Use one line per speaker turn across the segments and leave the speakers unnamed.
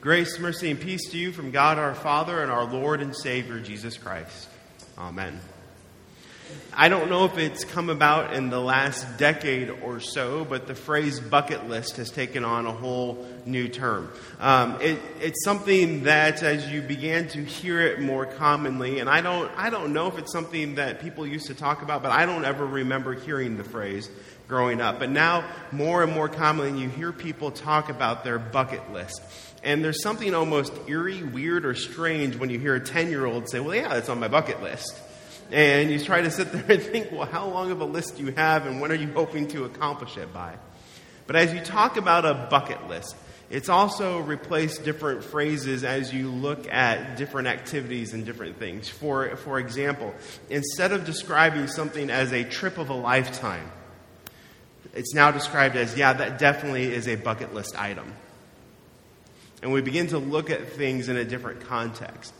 Grace, mercy, and peace to you from God our Father and our Lord and Savior, Jesus Christ. Amen. I don't know if it's come about in the last decade or so, but the phrase bucket list has taken on a whole new term. Um, it, it's something that, as you began to hear it more commonly, and I don't, I don't know if it's something that people used to talk about, but I don't ever remember hearing the phrase growing up. But now, more and more commonly, you hear people talk about their bucket list. And there's something almost eerie, weird, or strange when you hear a 10 year old say, Well, yeah, it's on my bucket list. And you try to sit there and think, Well, how long of a list do you have, and when are you hoping to accomplish it by? But as you talk about a bucket list, it's also replaced different phrases as you look at different activities and different things. For, for example, instead of describing something as a trip of a lifetime, it's now described as, yeah, that definitely is a bucket list item and we begin to look at things in a different context.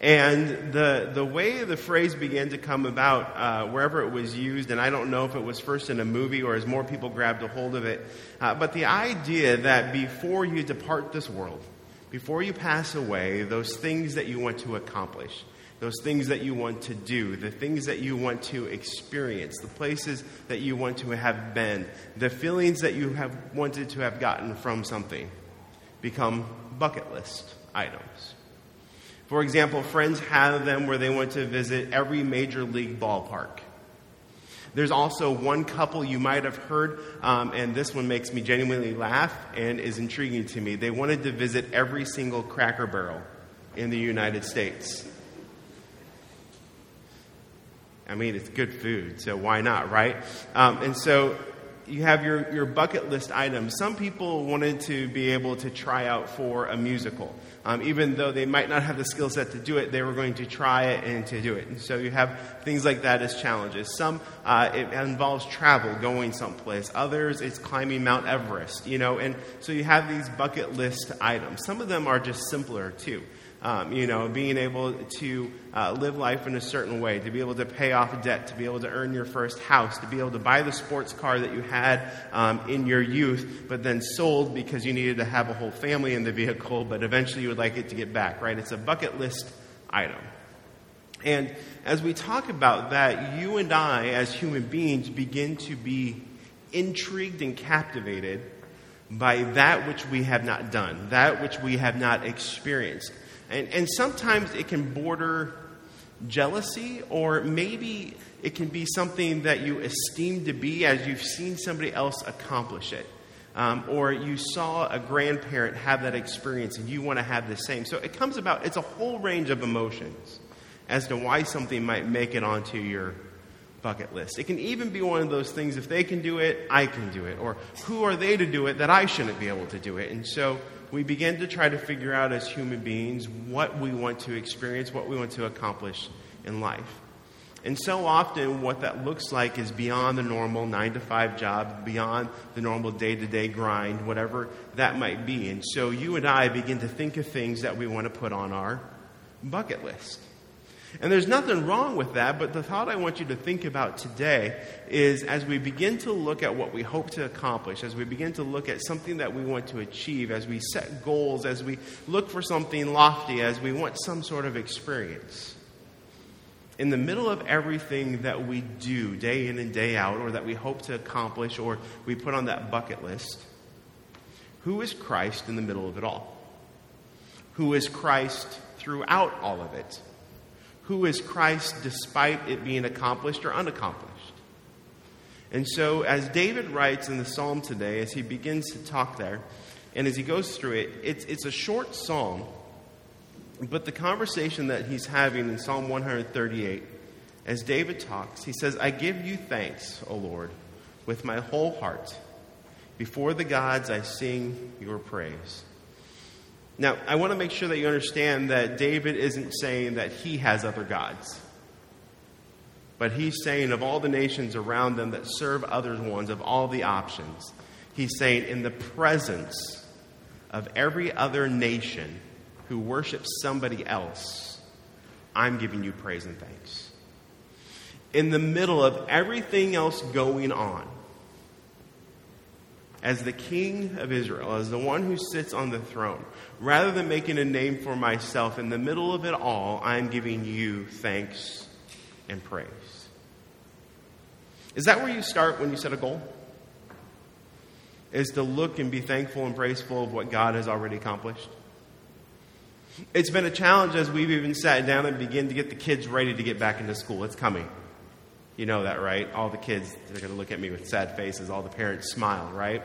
And the, the way the phrase began to come about, uh, wherever it was used, and I don't know if it was first in a movie or as more people grabbed a hold of it, uh, but the idea that before you depart this world, before you pass away, those things that you want to accomplish, those things that you want to do, the things that you want to experience, the places that you want to have been, the feelings that you have wanted to have gotten from something become bucket list items. For example, friends have them where they want to visit every major league ballpark. There's also one couple you might have heard, um, and this one makes me genuinely laugh and is intriguing to me. They wanted to visit every single cracker barrel in the United States. I mean, it's good food, so why not, right? Um, and so you have your, your bucket list items. Some people wanted to be able to try out for a musical. Um, even though they might not have the skill set to do it, they were going to try it and to do it. And so you have things like that as challenges. Some, uh, it involves travel, going someplace. Others, it's climbing Mount Everest, you know. And so you have these bucket list items. Some of them are just simpler, too. Um, you know, being able to uh, live life in a certain way, to be able to pay off debt, to be able to earn your first house, to be able to buy the sports car that you had um, in your youth, but then sold because you needed to have a whole family in the vehicle, but eventually you would like it to get back, right? It's a bucket list item. And as we talk about that, you and I, as human beings, begin to be intrigued and captivated by that which we have not done, that which we have not experienced. And, and sometimes it can border jealousy, or maybe it can be something that you esteem to be as you've seen somebody else accomplish it. Um, or you saw a grandparent have that experience and you want to have the same. So it comes about, it's a whole range of emotions as to why something might make it onto your bucket list. It can even be one of those things if they can do it, I can do it. Or who are they to do it that I shouldn't be able to do it? And so we begin to try to figure out as human beings what we want to experience, what we want to accomplish in life. And so often, what that looks like is beyond the normal nine to five job, beyond the normal day to day grind, whatever that might be. And so, you and I begin to think of things that we want to put on our bucket list. And there's nothing wrong with that, but the thought I want you to think about today is as we begin to look at what we hope to accomplish, as we begin to look at something that we want to achieve, as we set goals, as we look for something lofty, as we want some sort of experience, in the middle of everything that we do day in and day out, or that we hope to accomplish, or we put on that bucket list, who is Christ in the middle of it all? Who is Christ throughout all of it? Who is Christ despite it being accomplished or unaccomplished. And so, as David writes in the psalm today, as he begins to talk there, and as he goes through it, it's, it's a short psalm, but the conversation that he's having in Psalm 138, as David talks, he says, I give you thanks, O Lord, with my whole heart. Before the gods, I sing your praise. Now, I want to make sure that you understand that David isn't saying that he has other gods. But he's saying of all the nations around them that serve other ones, of all the options, he's saying in the presence of every other nation who worships somebody else, I'm giving you praise and thanks. In the middle of everything else going on, as the king of Israel, as the one who sits on the throne, rather than making a name for myself, in the middle of it all, I'm giving you thanks and praise. Is that where you start when you set a goal? Is to look and be thankful and praiseful of what God has already accomplished? It's been a challenge as we've even sat down and begin to get the kids ready to get back into school. It's coming. You know that, right? All the kids are going to look at me with sad faces. All the parents smile, right?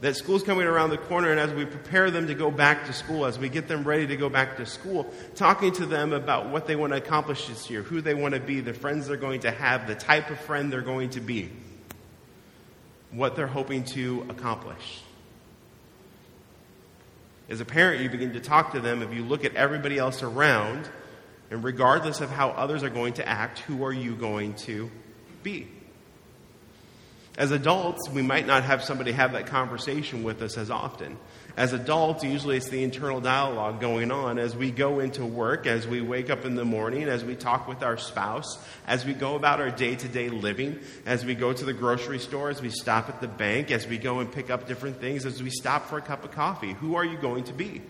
That school's coming around the corner, and as we prepare them to go back to school, as we get them ready to go back to school, talking to them about what they want to accomplish this year, who they want to be, the friends they're going to have, the type of friend they're going to be, what they're hoping to accomplish. As a parent, you begin to talk to them. If you look at everybody else around, and regardless of how others are going to act, who are you going to be. As adults, we might not have somebody have that conversation with us as often. As adults, usually it's the internal dialogue going on as we go into work, as we wake up in the morning, as we talk with our spouse, as we go about our day to day living, as we go to the grocery store, as we stop at the bank, as we go and pick up different things, as we stop for a cup of coffee. Who are you going to be?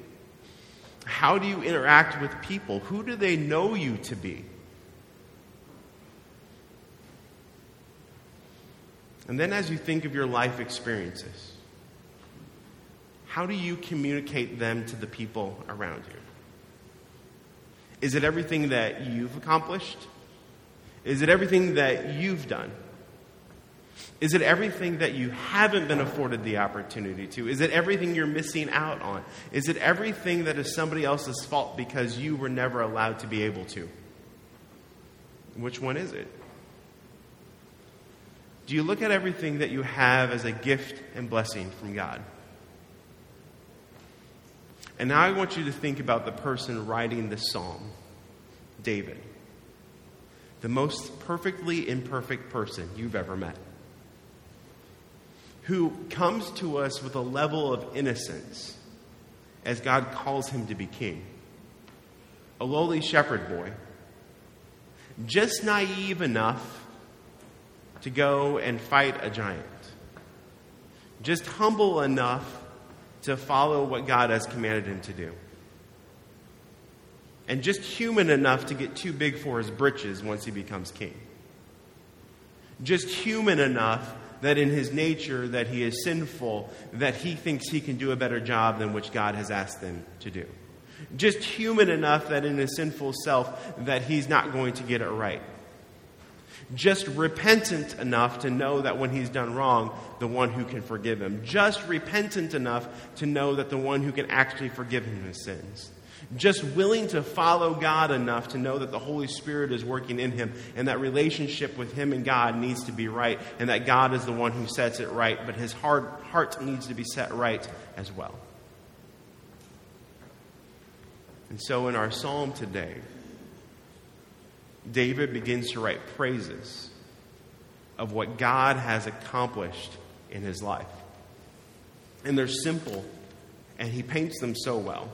How do you interact with people? Who do they know you to be? And then as you think of your life experiences, how do you communicate them to the people around you? Is it everything that you've accomplished? Is it everything that you've done? Is it everything that you haven't been afforded the opportunity to? Is it everything you're missing out on? Is it everything that is somebody else's fault because you were never allowed to be able to? Which one is it? Do you look at everything that you have as a gift and blessing from God? And now I want you to think about the person writing this psalm, David, the most perfectly imperfect person you've ever met, who comes to us with a level of innocence as God calls him to be king. A lowly shepherd boy, just naive enough to go and fight a giant. Just humble enough to follow what God has commanded him to do. And just human enough to get too big for his britches once he becomes king. Just human enough that in his nature that he is sinful, that he thinks he can do a better job than which God has asked him to do. Just human enough that in his sinful self that he's not going to get it right just repentant enough to know that when he's done wrong, the one who can forgive him. Just repentant enough to know that the one who can actually forgive him his sins. Just willing to follow God enough to know that the Holy Spirit is working in him and that relationship with him and God needs to be right and that God is the one who sets it right, but his heart, heart needs to be set right as well. And so in our psalm today, David begins to write praises of what God has accomplished in his life. And they're simple, and he paints them so well.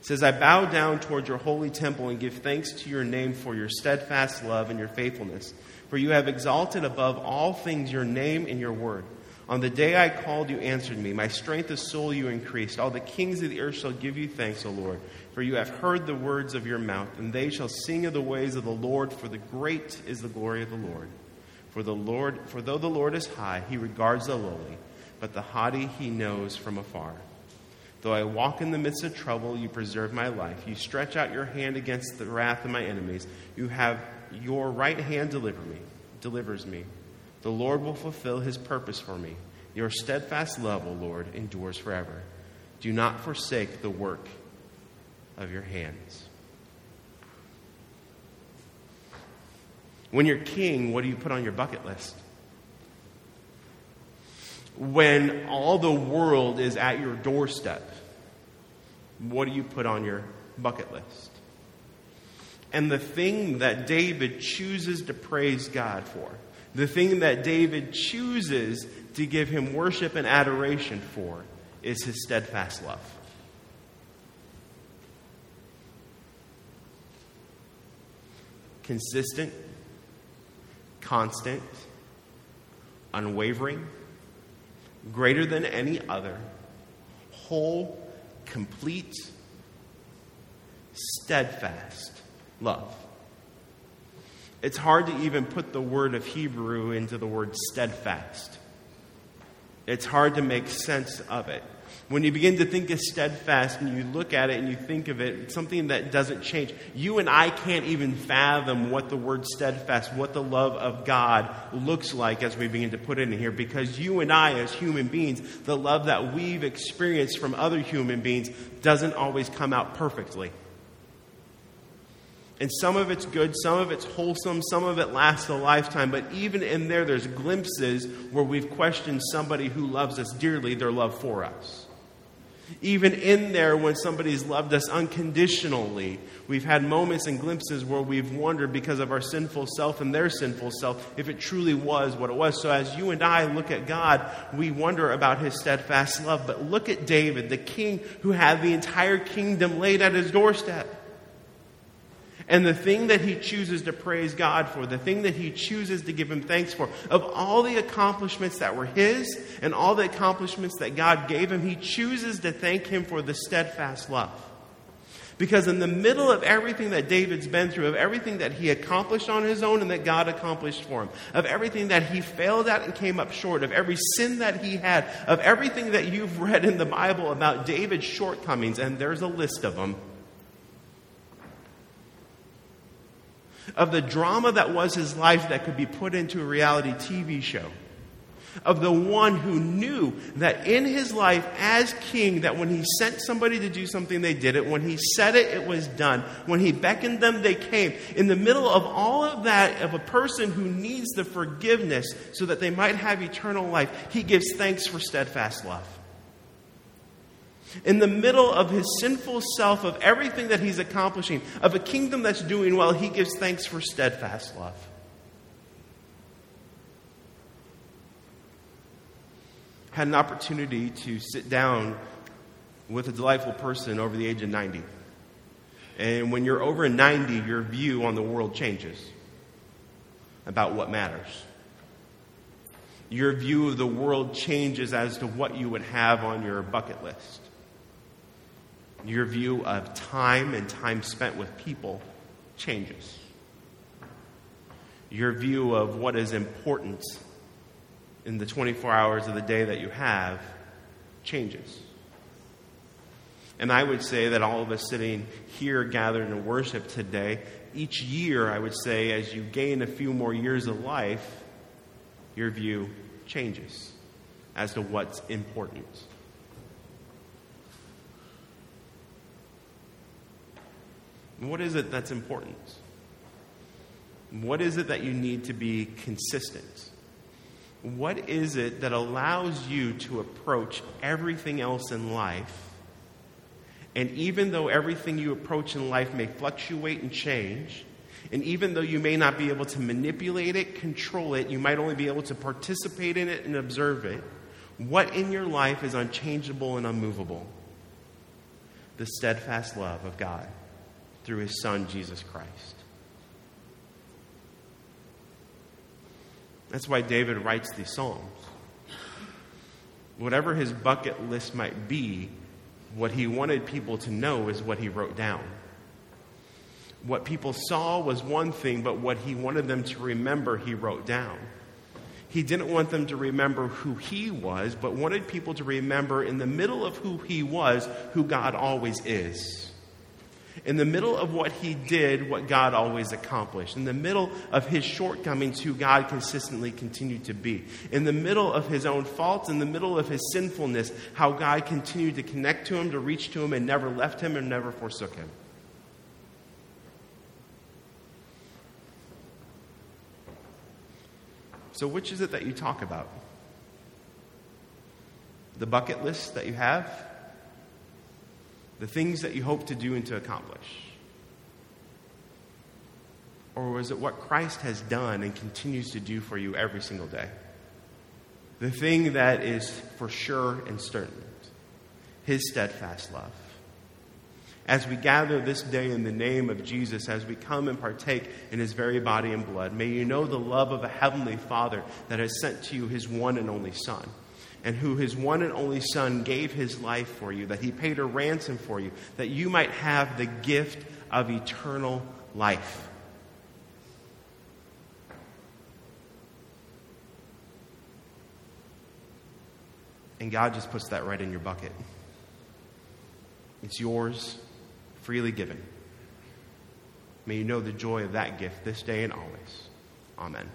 He says, I bow down toward your holy temple and give thanks to your name for your steadfast love and your faithfulness. For you have exalted above all things your name and your word. On the day I called, you answered me. My strength of soul you increased. All the kings of the earth shall give you thanks, O Lord, for you have heard the words of your mouth, and they shall sing of the ways of the Lord, for the great is the glory of the Lord. For the Lord, for though the Lord is high, he regards the lowly, but the haughty he knows from afar. Though I walk in the midst of trouble, you preserve my life. You stretch out your hand against the wrath of my enemies. You have your right hand deliver me, delivers me. The Lord will fulfill his purpose for me. Your steadfast love, O Lord, endures forever. Do not forsake the work of your hands. When you're king, what do you put on your bucket list? When all the world is at your doorstep, what do you put on your bucket list? And the thing that David chooses to praise God for the thing that David chooses to give him worship and adoration for is his steadfast love. Consistent, constant, unwavering, greater than any other, whole, complete, steadfast love. It's hard to even put the word of Hebrew into the word steadfast. It's hard to make sense of it. When you begin to think of steadfast and you look at it and you think of it, something that doesn't change. You and I can't even fathom what the word steadfast, what the love of God looks like as we begin to put it in here because you and I, as human beings, the love that we've experienced from other human beings doesn't always come out perfectly. And some of it's good, some of it's wholesome, some of it lasts a lifetime. But even in there, there's glimpses where we've questioned somebody who loves us dearly, their love for us. Even in there, when somebody's loved us unconditionally, we've had moments and glimpses where we've wondered because of our sinful self and their sinful self if it truly was what it was. So, as you and I look at God, we wonder about his steadfast love. But look at David, the king who had the entire kingdom laid at his doorstep. And the thing that he chooses to praise God for, the thing that he chooses to give him thanks for, of all the accomplishments that were his and all the accomplishments that God gave him, he chooses to thank him for the steadfast love. Because in the middle of everything that David's been through, of everything that he accomplished on his own and that God accomplished for him, of everything that he failed at and came up short, of every sin that he had, of everything that you've read in the Bible about David's shortcomings, and there's a list of them. Of the drama that was his life that could be put into a reality TV show. Of the one who knew that in his life as king, that when he sent somebody to do something, they did it. When he said it, it was done. When he beckoned them, they came. In the middle of all of that, of a person who needs the forgiveness so that they might have eternal life, he gives thanks for steadfast love in the middle of his sinful self, of everything that he's accomplishing, of a kingdom that's doing well, he gives thanks for steadfast love. Had an opportunity to sit down with a delightful person over the age of 90. And when you're over 90, your view on the world changes about what matters. Your view of the world changes as to what you would have on your bucket list your view of time and time spent with people changes. Your view of what is important in the 24 hours of the day that you have changes. And I would say that all of us sitting here gathered in worship today, each year, I would say, as you gain a few more years of life, your view changes as to what's important. What is it that's important? What is it that you need to be consistent? What is it that allows you to approach everything else in life? And even though everything you approach in life may fluctuate and change, and even though you may not be able to manipulate it, control it, you might only be able to participate in it and observe it, what in your life is unchangeable and unmovable? The steadfast love of God through his Son, Jesus Christ. That's why David writes these Psalms. Whatever his bucket list might be, what he wanted people to know is what he wrote down. What people saw was one thing, but what he wanted them to remember, he wrote down. He didn't want them to remember who he was, but wanted people to remember in the middle of who he was, who God always is in the middle of what he did, what God always accomplished, in the middle of his shortcomings, who God consistently continued to be, in the middle of his own faults, in the middle of his sinfulness, how God continued to connect to him, to reach to him, and never left him and never forsook him. So, which is it that you talk about? The bucket list that you have? The things that you hope to do and to accomplish? Or was it what Christ has done and continues to do for you every single day? The thing that is for sure and certain His steadfast love. As we gather this day in the name of Jesus, as we come and partake in His very body and blood, may you know the love of a Heavenly Father that has sent to you His one and only Son. And who his one and only Son gave his life for you, that he paid a ransom for you, that you might have the gift of eternal life. And God just puts that right in your bucket. It's yours, freely given. May you know the joy of that gift this day and always. Amen.